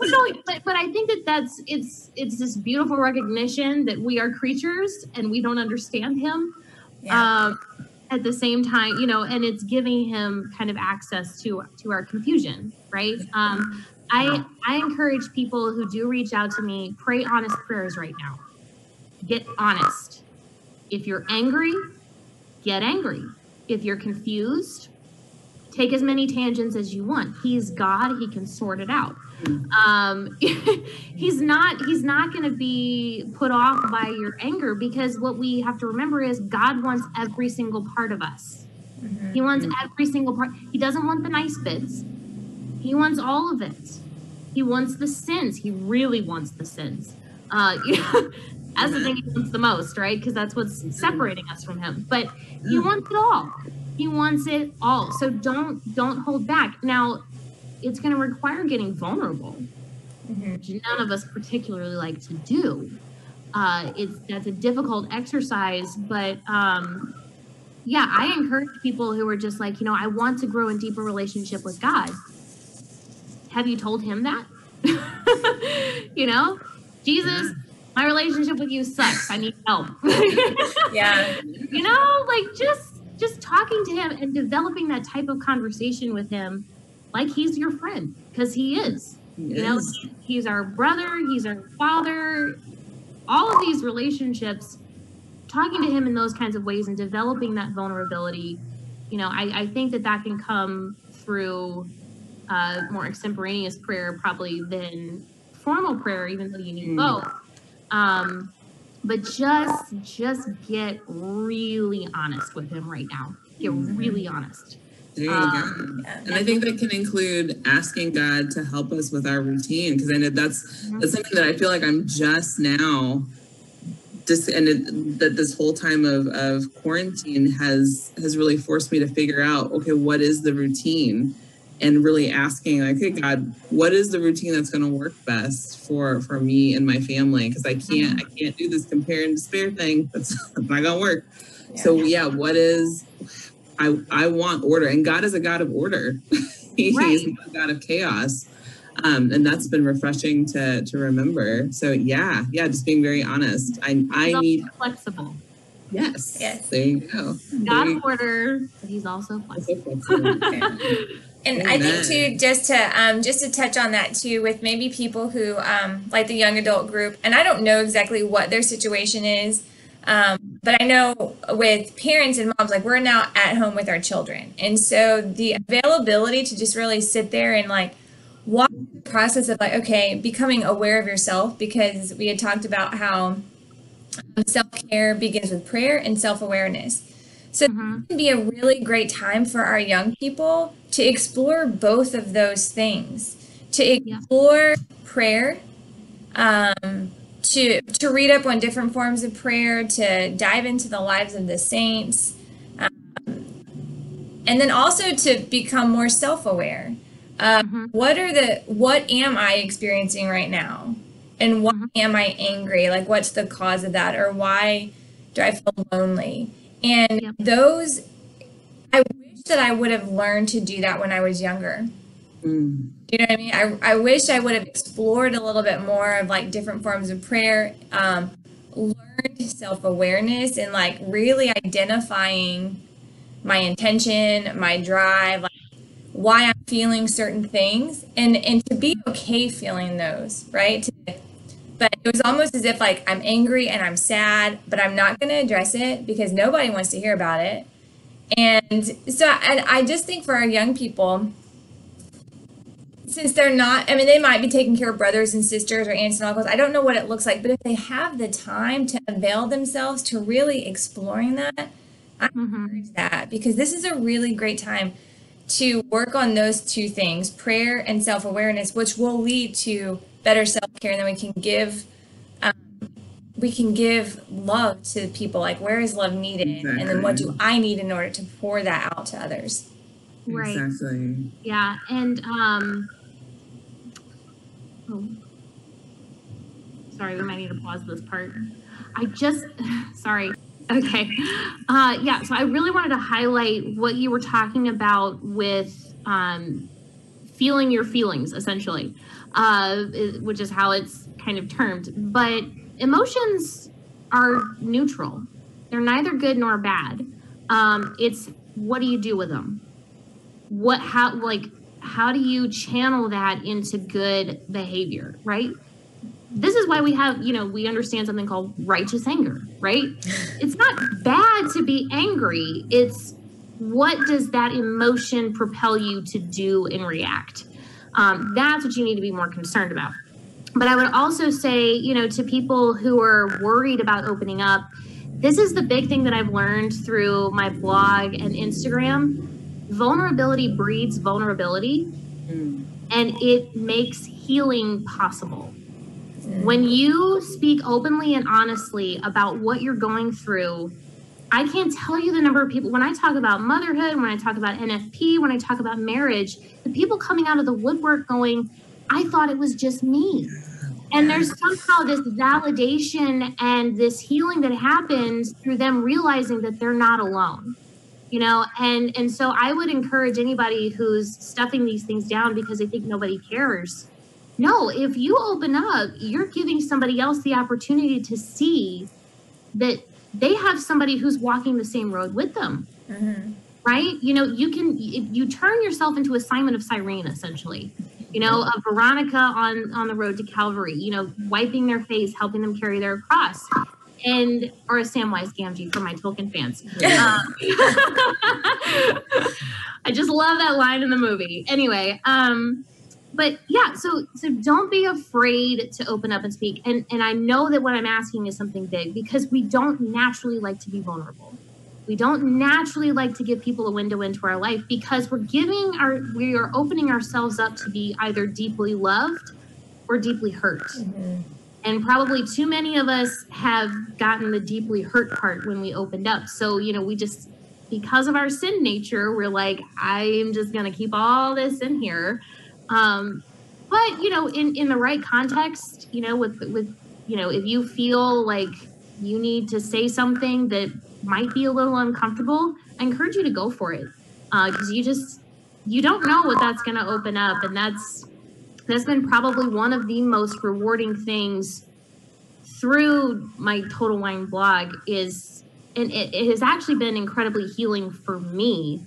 we don't, but, but I think that that's it's it's this beautiful recognition that we are creatures and we don't understand Him. Yeah. Um, at the same time, you know, and it's giving Him kind of access to to our confusion, right? Um, I I encourage people who do reach out to me pray honest prayers right now. Get honest. If you're angry, get angry. If you're confused, take as many tangents as you want. He's God, he can sort it out. Um, [LAUGHS] he's not he's not going to be put off by your anger because what we have to remember is God wants every single part of us. He wants every single part. He doesn't want the nice bits. He wants all of it. He wants the sins. He really wants the sins. Uh, [LAUGHS] that's the thing he wants the most, right? Because that's what's separating us from him. But he wants it all. He wants it all. So don't don't hold back. Now, it's going to require getting vulnerable, which none of us particularly like to do. Uh, it's that's a difficult exercise, but um, yeah, I encourage people who are just like, you know, I want to grow in deeper relationship with God. Have you told him that? [LAUGHS] you know, Jesus, my relationship with you sucks. I need help. [LAUGHS] Yeah. you know, like just just talking to him and developing that type of conversation with him, like he's your friend, because he is. You know, he's our brother, he's our father. All of these relationships, talking to him in those kinds of ways and developing that vulnerability, you know, I, I think that that can come through uh, more extemporaneous prayer probably than formal prayer, even though you need Mm. both. Um, but just just get really honest with him right now. Get really honest. There you Um, go. And I think that can include asking God to help us with our routine because I know that's that's something that I feel like I'm just now just and it, that this whole time of, of quarantine has has really forced me to figure out okay what is the routine and really asking like okay god what is the routine that's going to work best for for me and my family because i can't i can't do this compare and despair thing that's, [LAUGHS] that's not going to work yeah. so yeah what is i i want order and god is a god of order [LAUGHS] he's right. a god of chaos um, and that's been refreshing to to remember. So yeah, yeah, just being very honest. I I need flexible. Yes. Yes. There you go. God order, but he's also flexible. [LAUGHS] and Amen. I think too, just to um, just to touch on that too, with maybe people who um, like the young adult group, and I don't know exactly what their situation is, um, but I know with parents and moms, like we're now at home with our children, and so the availability to just really sit there and like walk the process of like okay becoming aware of yourself because we had talked about how self-care begins with prayer and self-awareness so mm-hmm. it can be a really great time for our young people to explore both of those things to explore yeah. prayer um, to to read up on different forms of prayer to dive into the lives of the saints um, and then also to become more self-aware uh, mm-hmm. What are the what am I experiencing right now, and why mm-hmm. am I angry? Like, what's the cause of that, or why do I feel lonely? And yep. those, I wish that I would have learned to do that when I was younger. Mm. You know what I mean? I, I wish I would have explored a little bit more of like different forms of prayer, um, learned self awareness, and like really identifying my intention, my drive, like why I'm feeling certain things and and to be okay feeling those, right? To, but it was almost as if like I'm angry and I'm sad, but I'm not going to address it because nobody wants to hear about it. And so and I just think for our young people since they're not, I mean, they might be taking care of brothers and sisters or aunts and uncles. I don't know what it looks like, but if they have the time to avail themselves to really exploring that, I mm-hmm. encourage that because this is a really great time to work on those two things prayer and self awareness, which will lead to better self care. And then we can give. Um, we can give love to people like where is love needed exactly. and then what do i need in order to pour that out to others right exactly yeah and um oh, sorry we might need to pause this part i just [LAUGHS] sorry Okay. Uh, yeah. So I really wanted to highlight what you were talking about with um, feeling your feelings, essentially, uh, which is how it's kind of termed. But emotions are neutral, they're neither good nor bad. Um, it's what do you do with them? What, how, like, how do you channel that into good behavior, right? this is why we have, you know, we understand something called righteous anger, right? [LAUGHS] It's not bad to be angry. It's what does that emotion propel you to do and react? Um, that's what you need to be more concerned about. But I would also say, you know, to people who are worried about opening up, this is the big thing that I've learned through my blog and Instagram. Vulnerability breeds vulnerability, and it makes healing possible when you speak openly and honestly about what you're going through, I can't tell you the number of people when I talk about motherhood, when I talk about NFP, when I talk about marriage, the people coming out of the woodwork going, I thought it was just me. And there's somehow this validation and this healing that happens through them realizing that they're not alone. You know, and and so I would encourage anybody who's stuffing these things down because they think nobody cares no, if you open up, you're giving somebody else the opportunity to see that they have somebody who's walking the same road with them. Mm-hmm. Right? You know, you can you turn yourself into a Simon of Cyrene essentially. You know, a Veronica on on the road to Calvary. You know, wiping their face, helping them carry their cross, and or a Samwise Gamgee for my Tolkien fans. Um, [LAUGHS] I just love that line in the movie. Anyway, um, but yeah so so don't be afraid to open up and speak and and i know that what i'm asking is something big because we don't naturally like to be vulnerable we don't naturally like to give people a window into our life because we're giving our we are opening ourselves up to be either deeply loved or deeply hurt mm-hmm. And probably too many of us have gotten the deeply hurt part when we opened up. So, you know, we just, because of our sin nature, we're like, I'm just going to keep all this in here. Um, but, you know, in, in the right context, you know, with, with, you know, if you feel like you need to say something that might be a little uncomfortable, I encourage you to go for it. Because uh, you just, you don't know what that's going to open up. And that's, that's been probably one of the most rewarding things through my total wine blog is and it, it, has actually been incredibly healing for me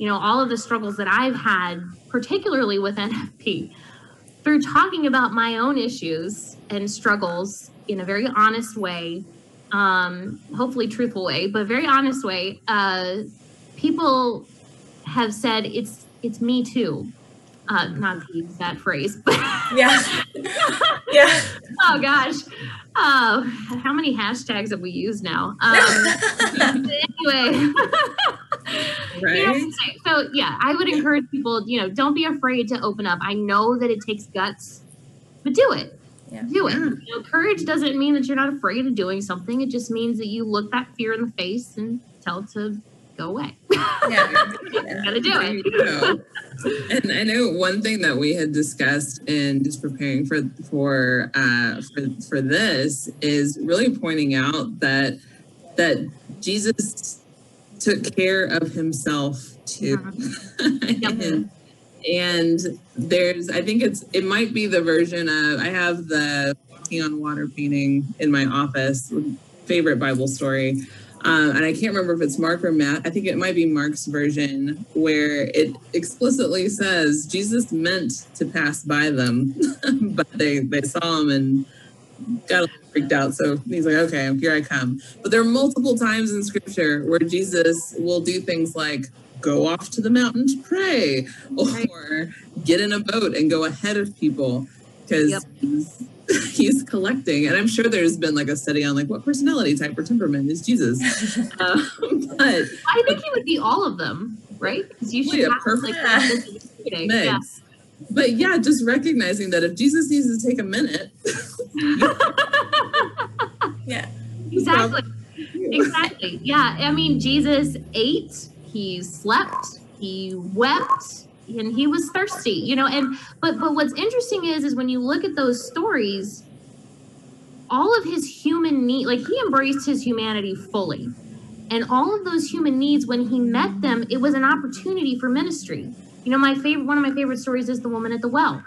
you know all of the struggles that i've had particularly with [LAUGHS] nfp through talking about my own issues and struggles in a very honest way um, hopefully truthful way but very honest way uh, people have said it's it's me too. Uh, not to use that phrase, but [LAUGHS] yeah, yeah. [LAUGHS] oh gosh, oh, how many hashtags have we used now? Um, anyway, right. You know, so yeah, I would encourage people. You know, don't be afraid to open up. I know that it takes guts, but do it. Yeah. Do it. Yeah. You know, courage doesn't mean that you're not afraid of doing something. It just means that you look that fear in the face and tell it to go away. Yeah, gotta do [LAUGHS] it. and I know one thing that we had discussed in just preparing for for uh, for for this is really pointing out that that Jesus took care of himself too. [LAUGHS] and, and there's I think it's it might be the version of I have the walking on water painting in my office favorite Bible story um, and I can't remember if it's Mark or Matt. I think it might be Mark's version where it explicitly says Jesus meant to pass by them, [LAUGHS] but they they saw him and got freaked out. So he's like, okay, here I come. But there are multiple times in Scripture where Jesus will do things like go off to the mountain to pray, or get in a boat and go ahead of people because yep. [LAUGHS] he's collecting and i'm sure there's been like a study on like what personality type or temperament is jesus [LAUGHS] um, but i think he would be all of them right because you should have perfect like. [LAUGHS] Yeah. but yeah just recognizing that if jesus needs to take a minute [LAUGHS] yeah. Exactly. Exactly. Yeah. I mean jesus ate he slept he wept and he was thirsty you know and but but what's interesting is is when you look at those stories all of his human need like he embraced his humanity fully. And all of those human needs when he met them it was an opportunity for ministry. You know my favorite one of my favorite stories is the woman at the well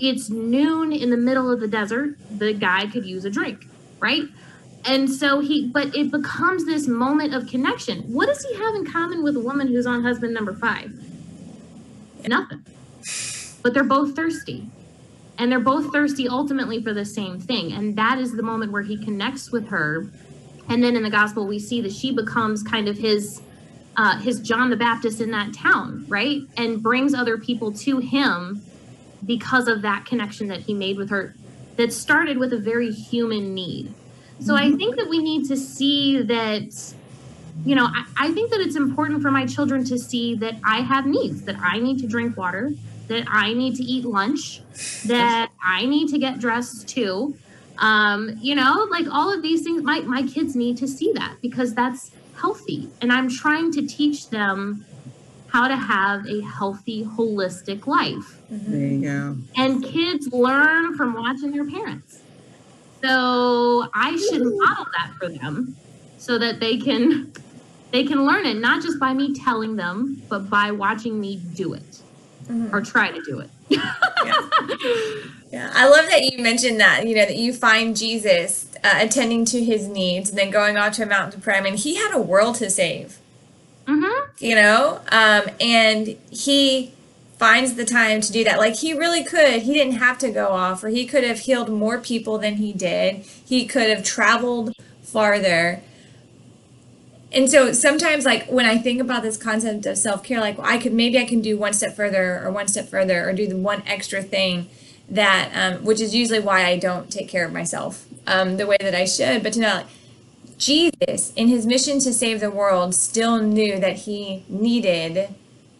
it's noon in the middle of the desert the guy could use a drink right and so he but it becomes this moment of connection what does he have in common with a woman who's on husband number five nothing. But they're both thirsty. And they're both thirsty ultimately for the same thing. And that is the moment where he connects with her. And then in the gospel, we see that she becomes kind of his uh, his John the Baptist in that town, right? And brings other people to him because of that connection that he made with her that started with a very human need. So I mm-hmm. think that we need to see that you know, I, I think that it's important for my children to see that I have needs, that I need to drink water, that I need to eat lunch, that I need to get dressed too. Um, you know, like all of these things, my, my kids need to see that because that's healthy. And I'm trying to teach them how to have a healthy, holistic life. There you go. And kids learn from watching their parents. So I should model that for them so that they can they can learn it not just by me telling them, but by watching me do it mm-hmm. or try to do it. yeah. yeah. I love that you mentioned that, you know, that you find Jesus uh, attending to his needs and then going off to a mountain to pray. I mean, he had a world to save, mm-hmm. you know, um, and he finds the time to do that. Like he really could, he didn't have to go off, or he could have healed more people than he did. He could have traveled farther and so sometimes like when i think about this concept of self-care like i could maybe i can do one step further or one step further or do the one extra thing that um, which is usually why i don't take care of myself um, the way that i should but to know like, jesus in his mission to save the world still knew that he needed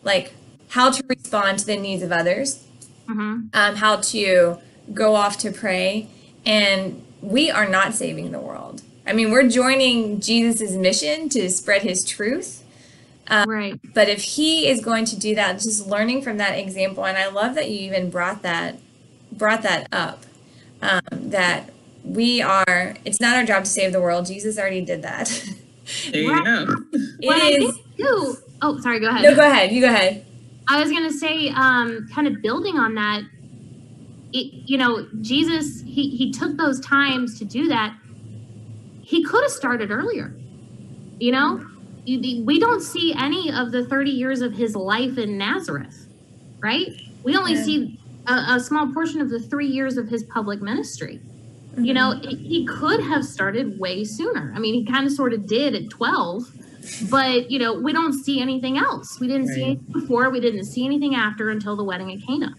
like how to respond to the needs of others mm-hmm. um, how to go off to pray And we are not saving the world. I mean, we're joining Jesus' mission to spread his truth. Um, right. But if he is going to do that, just learning from that example, and I love that you even brought that brought that up. Um, that we are it's not our job to save the world. Jesus already did that. [LAUGHS] There you go. It well, is. Too, oh, sorry. Go ahead. No, go ahead. You go ahead. I was gonna say, um, kind of building on that. It, you know, Jesus, he he took those times to do that. He could have started earlier. You know, we don't see any of the 30 years of his life in Nazareth, right? We only yeah. see a, a, small portion of the three years of his public ministry. You know, mm-hmm. he could have started way sooner. I mean, he kind of sort of did at 12, but, you know, we don't see anything else. We didn't right. see anything before, we didn't see anything after until the wedding at Cana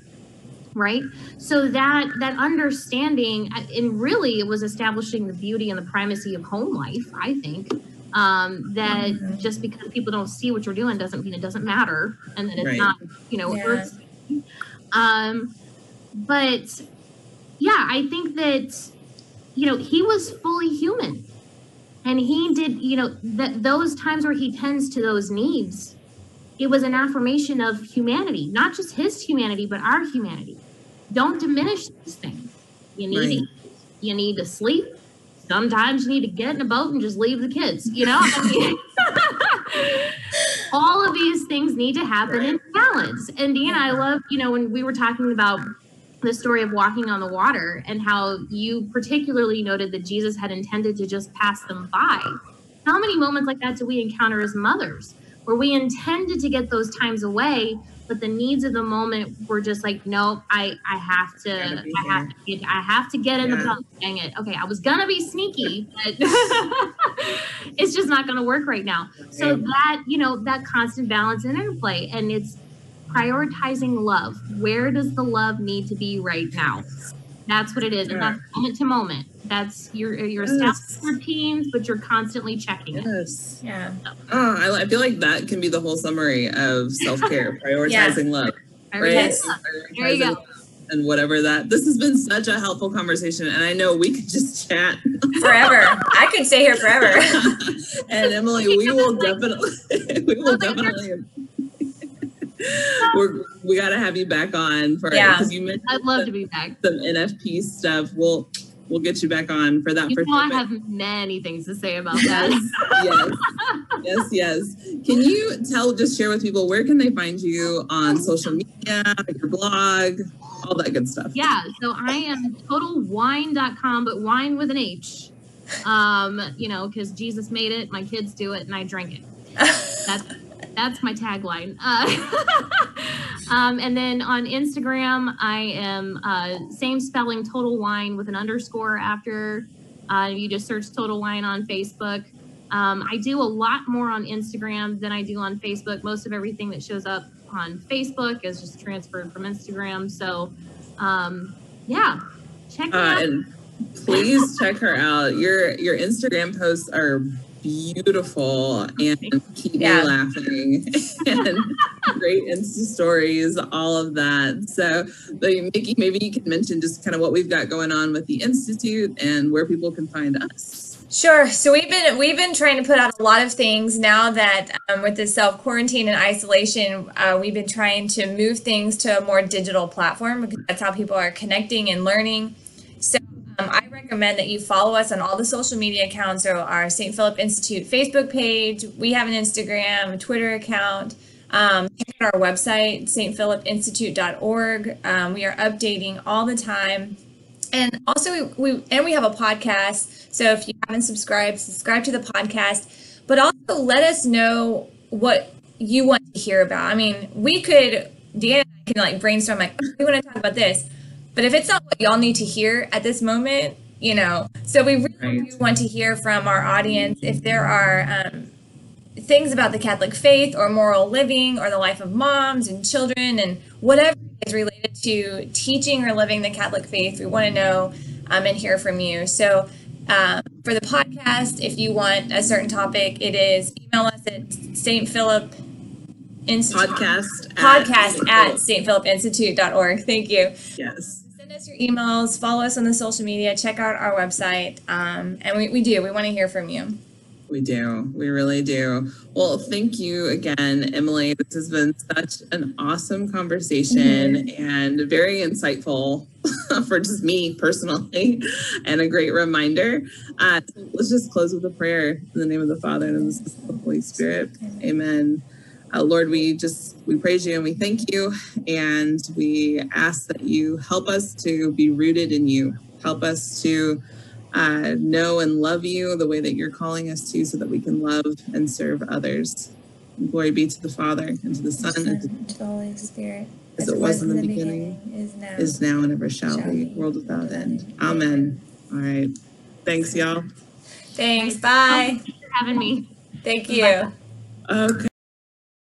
right so that that understanding and really it was establishing the beauty and the primacy of home life i think um, that mm-hmm. just because people don't see what you're doing doesn't mean it doesn't matter and that it's right. not, you know, yeah. um, but yeah, I think that, you know, he was fully human and he did, you know, that those times where he tends to those needs, it was an affirmation of humanity, not just his humanity, but our humanity. Don't diminish these things. You need right. you need to sleep sometimes you need to get in a boat and just leave the kids, you know? I mean, [LAUGHS] all of these things need to happen in balance. And Dean, I love, you know, when we were talking about the story of walking on the water and how you particularly noted that Jesus had intended to just pass them by. How many moments like that do we encounter as mothers where we intended to get those times away, but the needs of the moment were just like, nope, I I have to I have to get, I have to get in yeah. the boat. Dang it. Okay, I was gonna be sneaky, but [LAUGHS] it's just not gonna work right now. So that you know that constant balance and interplay, and it's prioritizing love. Where does the love need to be right now? That's what it is, and that's moment to moment. That's your your yes. routines, but you're constantly checking yes. it. Yeah. Oh, I, I, feel like that can be the whole summary of self care: [LAUGHS] prioritizing yeah. love. Right? Yes. There you go. And whatever that. This has been such a helpful conversation, and I know we could just [LAUGHS] chat forever. I could stay here forever. [LAUGHS] and Emily, we will definitely, we will definitely we're we got to have you back on for yeah. you mentioned I'd love to be back. Some NFP stuff. We'll we'll get you back on for that. You know, I have many things to say about [LAUGHS] that. yes, yes, yes. Can you tell? Just share with people where can they find you on social media, your blog, all that good stuff. Yeah. So I am totalwine.com, but wine with an H. Um, you know, because Jesus made it, my kids do it, and I drink it. [LAUGHS] That's that's my tagline. Uh, [LAUGHS] um, and then on Instagram, I am uh, same spelling Total Wine with an underscore after. Uh, you just search Total Wine on Facebook. Um, I do a lot more on Instagram than I do on Facebook. Most of everything that shows up on Facebook is just transferred from Instagram. So, um, yeah, check uh, out. And please check her out. Your your Instagram posts are beautiful and keep yeah. me laughing [LAUGHS] and great Insta stories, all of that. So, Mickey, maybe you can mention just kind of what we've got going on with the Institute and where people can find us. Sure. So we've been we've been trying to put out a lot of things now that um, with the self quarantine and isolation, uh, we've been trying to move things to a more digital platform because that's how people are connecting and learning. So um, I recommend that you follow us on all the social media accounts. So our St. Philip Institute Facebook page, we have an Instagram, Twitter account. Um, check out our website, stphilipinstitute.org. Um, we are updating all the time. And also, we, we and we have a podcast. So if you haven't subscribed, subscribe to the podcast. But also, let us know what you want to hear about. I mean, we could, Dan and I can like brainstorm, like, we want to talk about this but if it's not what y'all need to hear at this moment, you know, so we really right. want to hear from our audience if there are um, things about the Catholic faith or moral living or the life of moms and children and whatever is related to teaching or living the Catholic faith. We want to know um, and hear from you. So um, for the podcast, if you want a certain topic, it is email us at St. Philip Institute. Podcast. Podcast at, at stphilipinstitute.org. Thank you. Yes us your emails, follow us on the social media, check out our website. Um, and we, we do, we want to hear from you. We do. We really do. Well, thank you again, Emily. This has been such an awesome conversation mm-hmm. and very insightful [LAUGHS] for just me personally, and a great reminder. Uh, let's just close with a prayer in the name of the Father and of the Holy Spirit. Amen. Uh, Lord, we just we praise you and we thank you, and we ask that you help us to be rooted in you. Help us to uh, know and love you the way that you're calling us to so that we can love and serve others. glory be to the Father and to the Son, and to, to the Holy Spirit. As, as it was in the, beginning, beginning, is now, is now and ever shall, shall be, world without end. Amen. All right. Thanks, y'all. Thanks. Bye. Thanks for having me. Thank you. Okay.